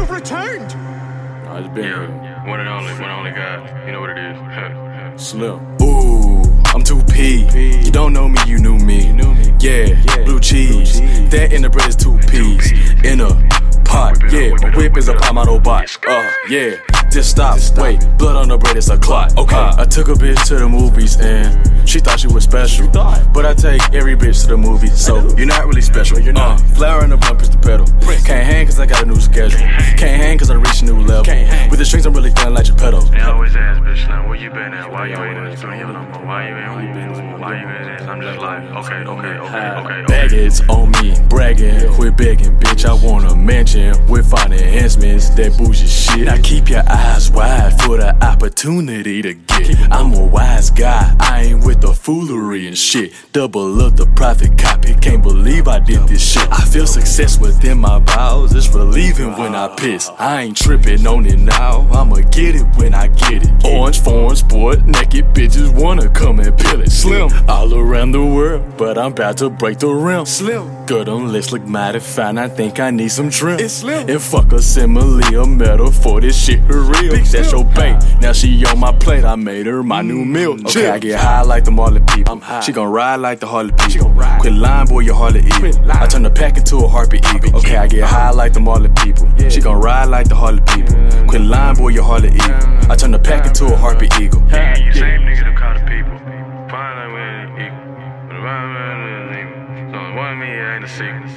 have returned. No, it's been here. Yeah, one and only, one and only God. You know what it is. Slim. Ooh, I'm 2P. You don't know me, you knew me. Yeah, blue cheese. That in the bread is two P's. In a pot, yeah. My whip is a Palmetto bot. Uh, yeah. Just stop, wait. Blood on the bread is a clot. Okay, uh-huh. I took a bitch to the movies and she thought she was special. But I take every bitch to the movies, so you're not really special. You're not. Uh, flower in the bump is the pedal. Can't hang cause I got a new schedule. Can't hang cause I reached a new level. With the strings, I'm really feeling like your pedal. They always ask, bitch, now where you been at? Why you ain't in the studio no more? Why you ain't been? Why you in this? I'm just like, okay, okay, okay, okay, okay. Baggage on me, bragging, quit begging, bitch. I want a mansion with fine enhancements, that bougie shit. Now keep your eyes wide for the opportunity to get. I'm a wise guy, I ain't with the foolery and shit. Double up the profit, copy. Can't believe I did this shit. I feel success within my bowels, it's when I piss. I ain't tripping on it now, I'ma get it when I get it. Orange, foreign, sport, naked bitches wanna come and peel it. Slim, all around the world, but I'm about to break the rim. Slim, girl, them lips look mighty fine. I think I need some trim. It's slim. And fuck a simile, a metaphor. For this shit for real. That's your bait. Now she on my plate. I made her my new mm, meal. Okay, I get high like the Marley people. I'm high. She gon' ride like the Harley people. Quit lying, boy, you Harley eagle. I turn the pack into a harpy eagle. Okay, I get high like the Marley people. She gon' ride like the Harley people. Quit lying, boy, you Harley eagle. I turn the pack into a harpy eagle. Yeah, you same nigga that call the people. Fine like we ain't equal. But if I'm So one me, I ain't a secret.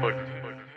Fuck.